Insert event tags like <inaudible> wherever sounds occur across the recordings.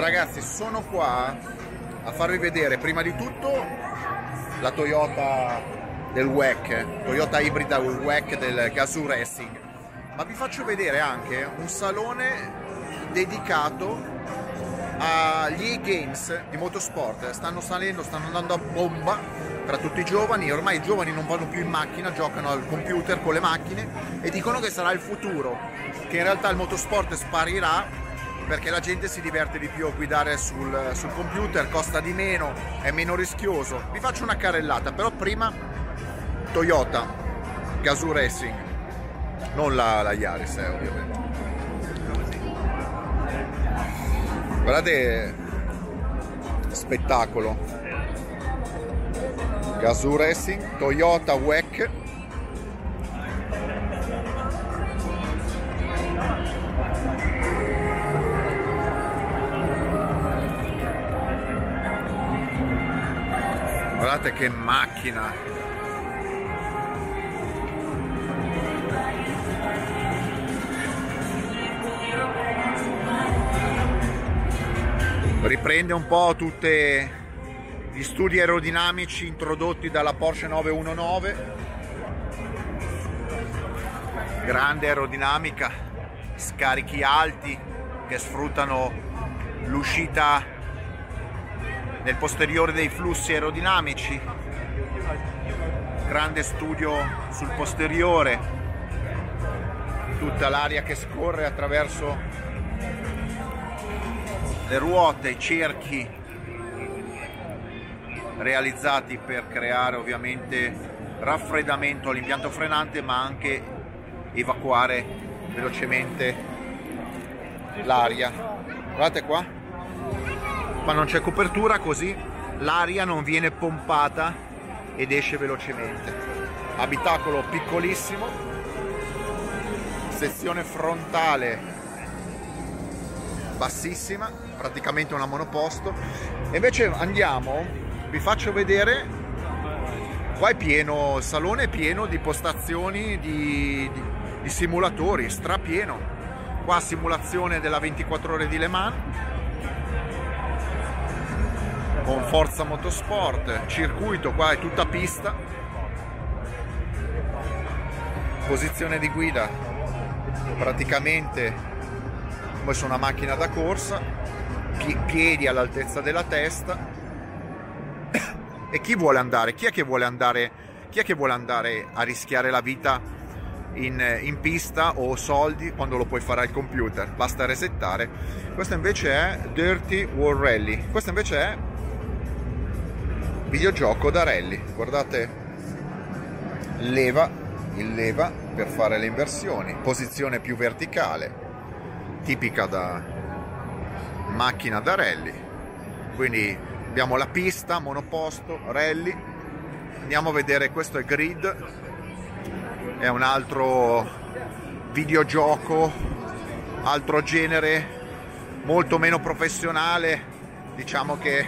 ragazzi sono qua a farvi vedere prima di tutto la Toyota del WEC Toyota ibrida WEC del Gazoo Racing. Ma vi faccio vedere anche un salone dedicato agli e-games di motorsport. Stanno salendo, stanno andando a bomba tra tutti i giovani, ormai i giovani non vanno più in macchina, giocano al computer con le macchine e dicono che sarà il futuro, che in realtà il motorsport sparirà perché la gente si diverte di più a guidare sul, sul computer, costa di meno, è meno rischioso. Vi faccio una carrellata, però prima Toyota Gazoo Racing, non la, la Yaris eh, ovviamente. Guardate, spettacolo. Gazoo Racing, Toyota WEC Guardate che macchina! Riprende un po' tutti gli studi aerodinamici introdotti dalla Porsche 919. Grande aerodinamica, scarichi alti che sfruttano l'uscita nel posteriore dei flussi aerodinamici, grande studio sul posteriore, tutta l'aria che scorre attraverso le ruote, i cerchi realizzati per creare ovviamente raffreddamento all'impianto frenante ma anche evacuare velocemente l'aria. Guardate qua, ma non c'è copertura così l'aria non viene pompata ed esce velocemente. Abitacolo piccolissimo. Sezione frontale bassissima praticamente una monoposto. E invece andiamo vi faccio vedere qua è pieno il salone è pieno di postazioni di, di, di simulatori strapieno. Qua simulazione della 24 ore di Le Mans con Forza Motorsport, circuito qua è tutta pista, posizione di guida praticamente come su una macchina da corsa, piedi all'altezza della testa <coughs> e chi vuole andare? Chi è che vuole andare? Chi è che vuole andare a rischiare la vita in, in, pista o soldi quando lo puoi fare al computer? Basta resettare. Questo invece è Dirty War Rally. Questo invece è videogioco da rally. Guardate. Leva il leva per fare le inversioni. Posizione più verticale tipica da macchina da rally. Quindi abbiamo la pista monoposto rally. Andiamo a vedere questo è grid. È un altro videogioco altro genere molto meno professionale. Diciamo che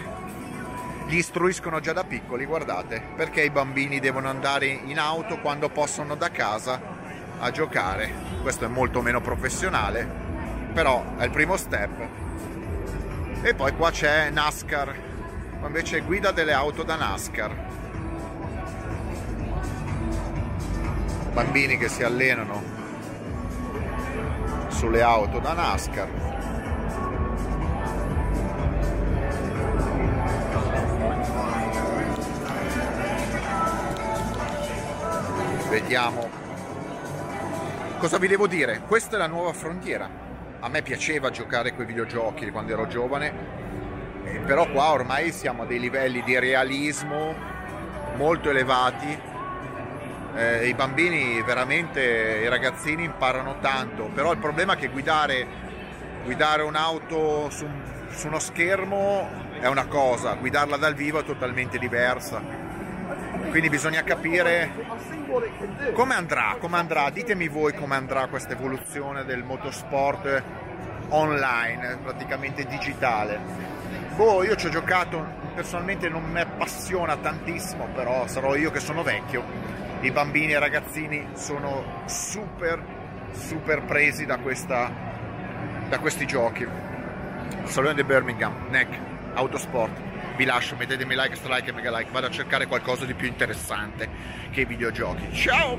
li istruiscono già da piccoli, guardate, perché i bambini devono andare in auto quando possono da casa a giocare. Questo è molto meno professionale, però è il primo step. E poi qua c'è NASCAR, invece guida delle auto da NASCAR. Bambini che si allenano sulle auto da NASCAR. Vediamo cosa vi devo dire? Questa è la nuova frontiera. A me piaceva giocare con i videogiochi quando ero giovane eh, però qua ormai siamo a dei livelli di realismo molto elevati. Eh, i bambini veramente i ragazzini imparano tanto però il problema è che guidare guidare un'auto su, su uno schermo è una cosa guidarla dal vivo è totalmente diversa quindi bisogna capire come andrà, come andrà, ditemi voi come andrà questa evoluzione del motorsport online, praticamente digitale. Boh, io ci ho giocato, personalmente non mi appassiona tantissimo, però sarò io che sono vecchio. I bambini e i ragazzini sono super, super presi da, questa, da questi giochi. Salone di Birmingham, NEC, Autosport. Vi lascio, mettetemi like, strike e mega like. Vado a cercare qualcosa di più interessante che i videogiochi. Ciao!